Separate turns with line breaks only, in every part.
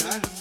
Huh?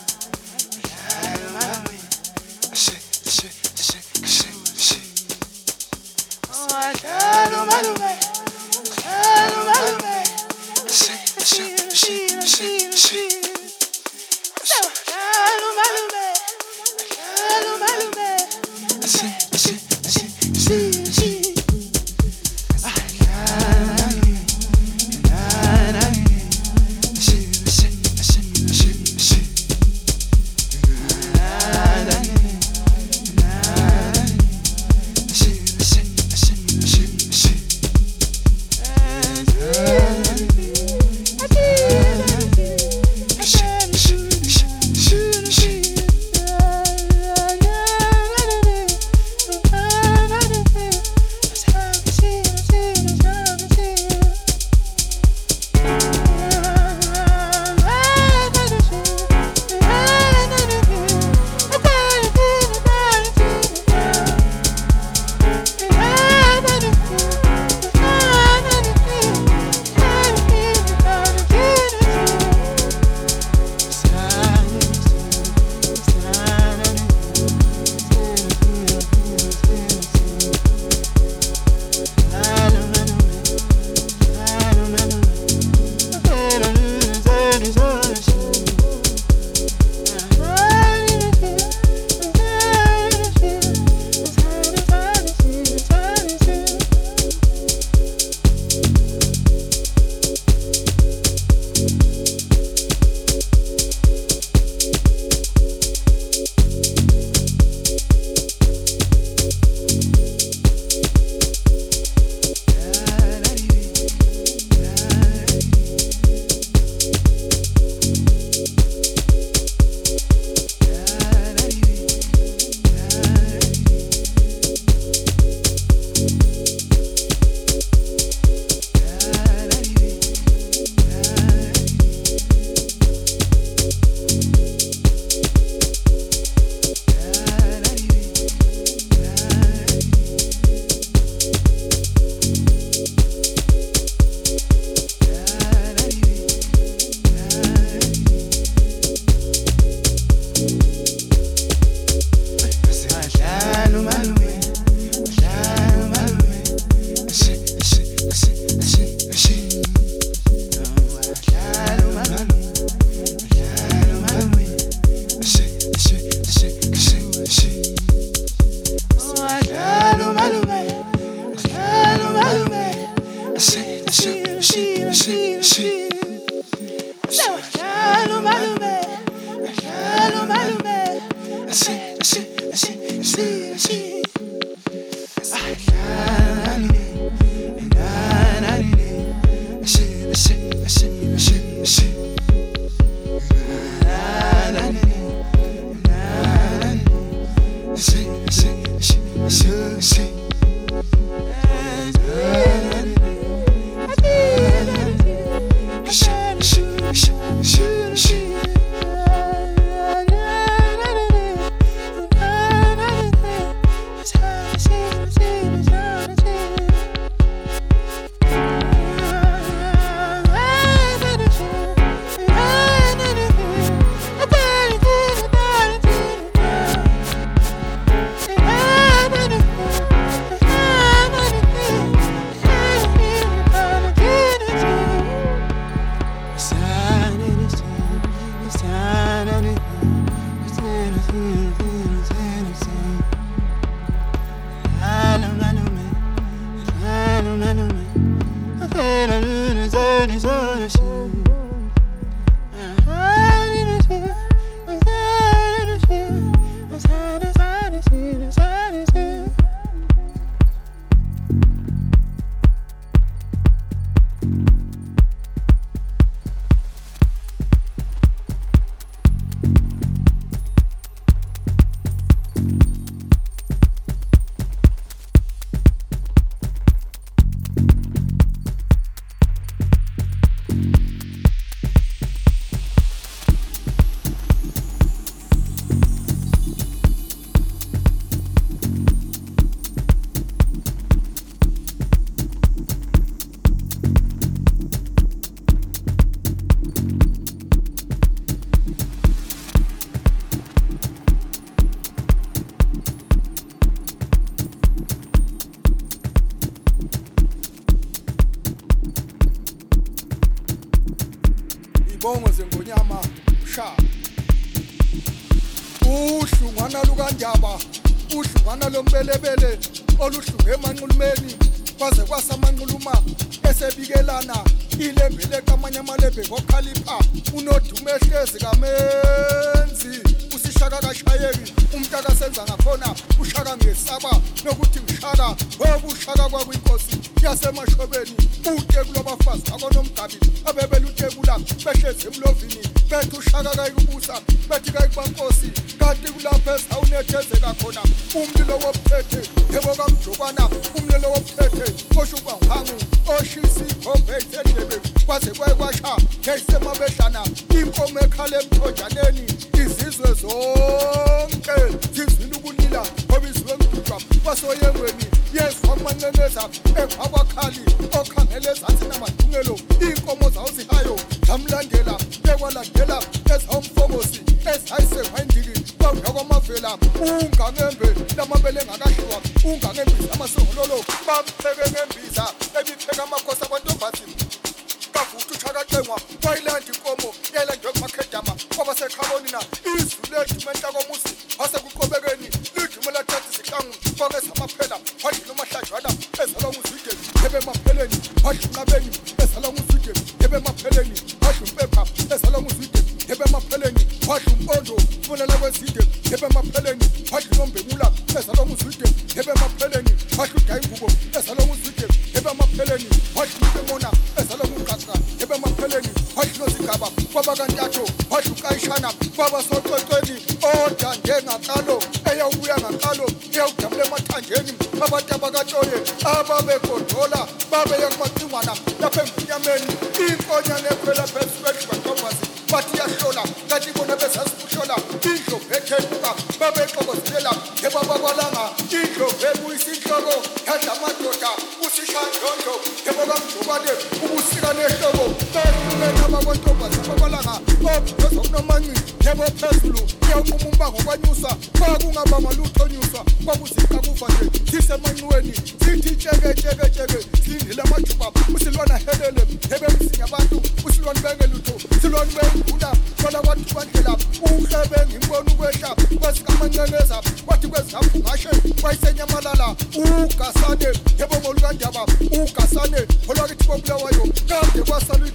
kushaka kwakho inkosi yasemahlobeni uteku lwabafazi akonomgabini abebela uteku lami behlezi emlovini bethi ushaka kayikubusa bethi kayikwankosi kanti kulapho esawunethezeka khona umlilo wobuthethe yebo kamdlukwana umlilo wobuthethe oshuba nghangu oshisa ikhombe eyithendebe kwaze kwaye kwasha yayisemabedlana inkomo ekhala emthojaneni izizwe zonke zizwile ukulila ngoba izwe mdudwa kwasoyengweni yezwa amanceneza ekhaba kwabakhali okhangele ezantsi namalungelo iinkomo zawuzihayo ndamlandela bekwalandela ezawumfokosi ezayisekwayindili kwakwamavela ungangembe namabele engakadliwa ungangembiza amasongololo bampheke ngembiza ebipheka amakhosi akwantombasi kavuka uthakacengwa kwayilanda inkomo yayilandwe kumakhedama kwabasekhabonina izwi ledumenhlakomusi wasekuqobekeni lidumo lathatha izihlangu kwakwe zamaphela njengophezulu iyawunquma ngokwanyusa kwakungaba malutho onyuswa kwakusixa kufa nje sisemanxiweni sithi tsheketsheketsheke silindile amathuba usilwana helele ebemsinya abantu usilwane bengelutho silwane bengula khona kwathuba ndlela uhlebe ngimbona ukwehla kwesikamanceneza kwathi kwezihaphu ngashe kwayisenyamalala ugasane ebomolukandaba ugasane olwakithi kobulawayo kade
kwasale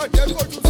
Cause they're to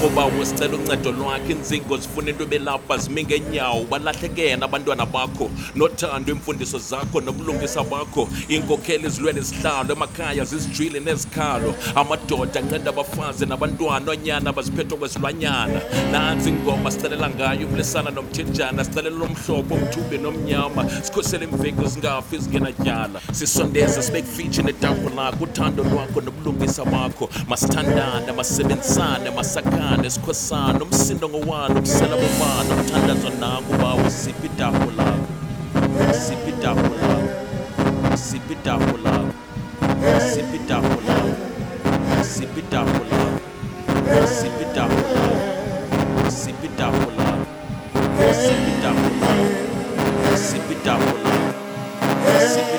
dakubawo fefe kuti
Dagoba bawo sicela uncedo lwakhe. Inzingo zifuna into belapha zimi ngenyawo balahlekena abantwana bakho nothando iimfundiso zakho nobulungisa bakho. Iinkokheli izilwele zihlalo emakhaya zizijwili nezikhalo. Amadoda anceda abafazi nabantwana oonyana baziphethwe kwezilwanyana. Nantsi ingoma sicelela ngayo ubulisana nomthetjana sicelela lomhlobo umthubi nomnyama. Sikhusele imveki zingafi zingenatyala sisondeze sibe kufitshi netafo lakho uthando lwakho nobulungisa bakho. Masithandane masebenzisane masakhane sikhosana umsindo ngowalo ukusela bobana umthandazo nako bawo siphi itafo lakho siphi itafo lakho siphi itafo lakho siphi itafo lakho siphi itafo lakho siphi itafo lakho siphi itafo lakho siphi itafo lakho siphi itafo lakho siphi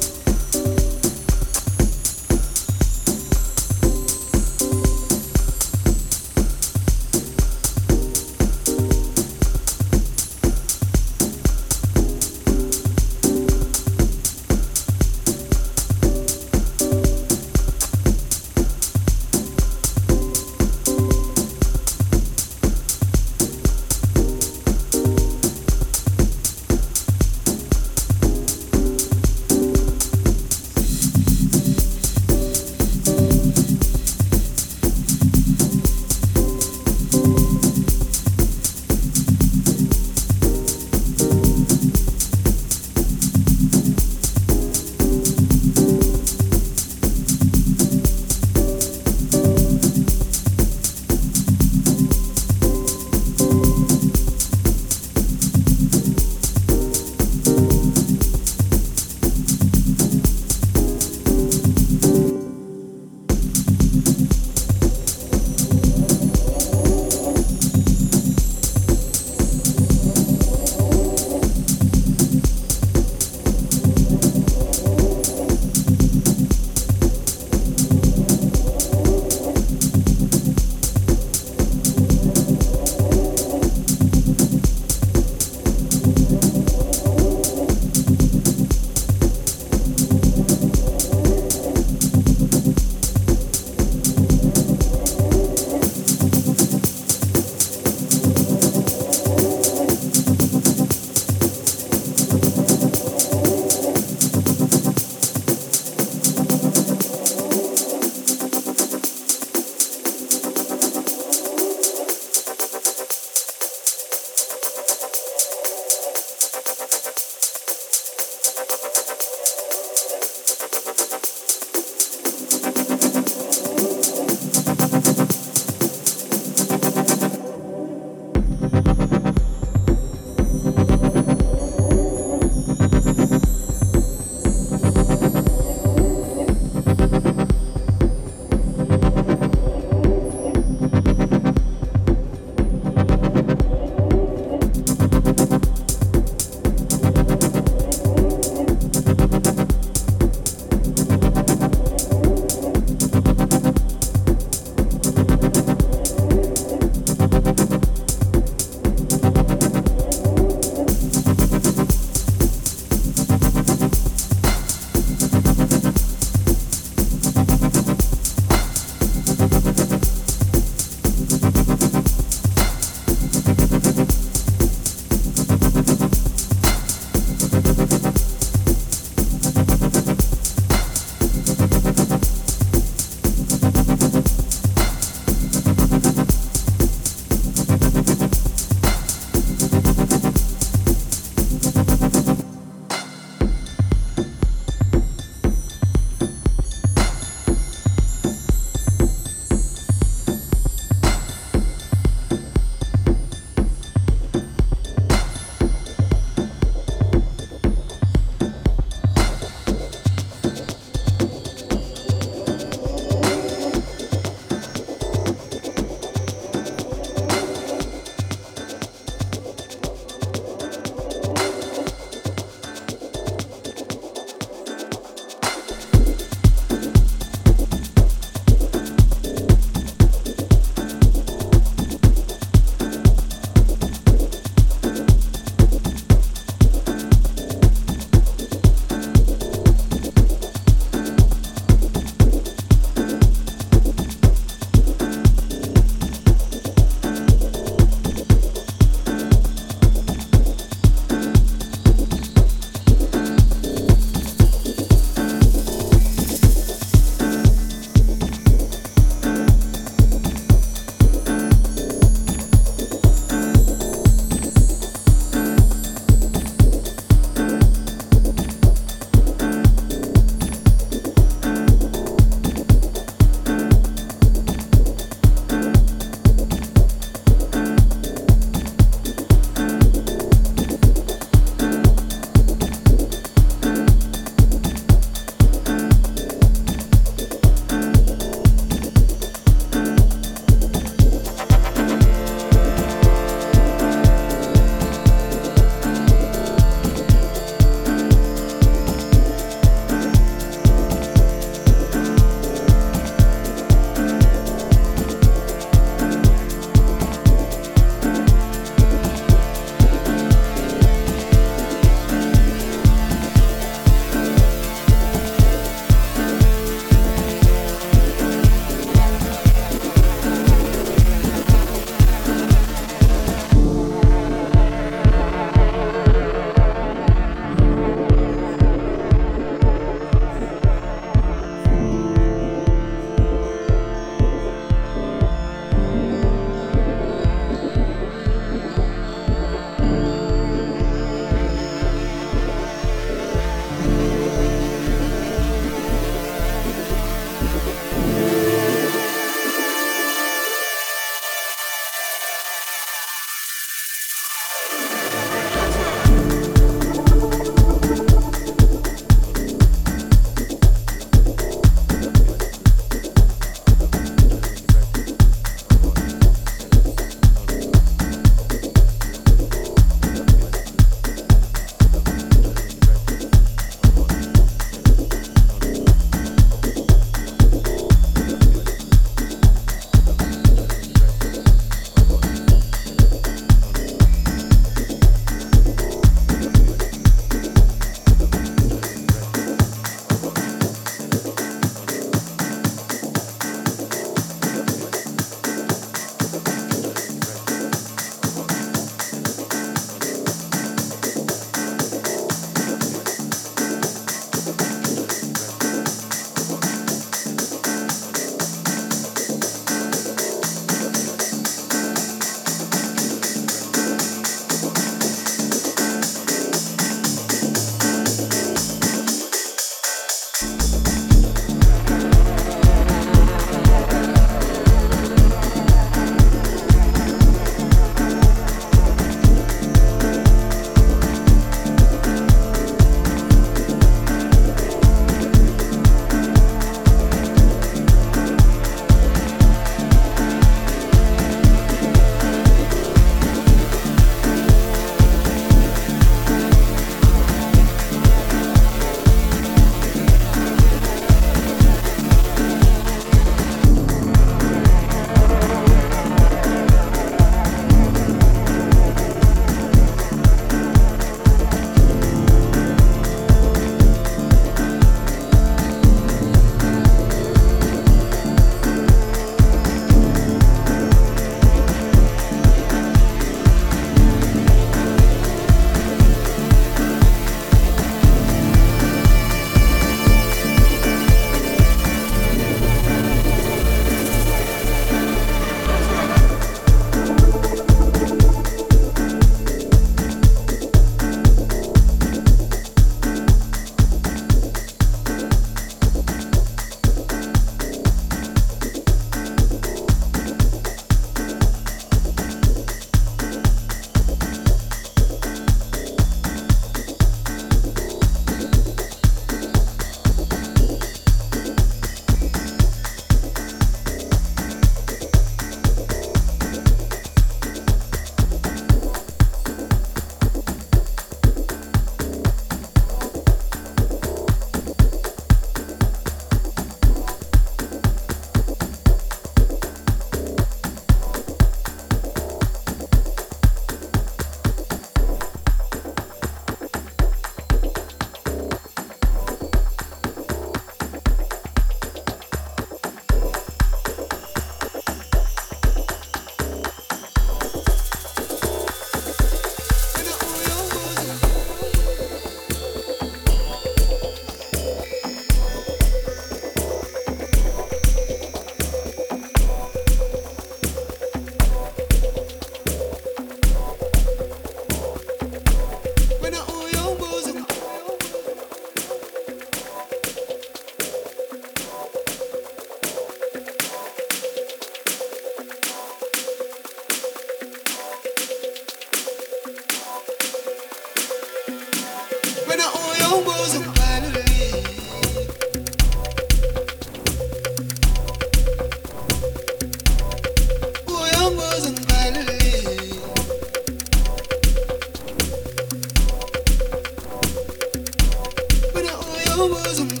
ungibalulile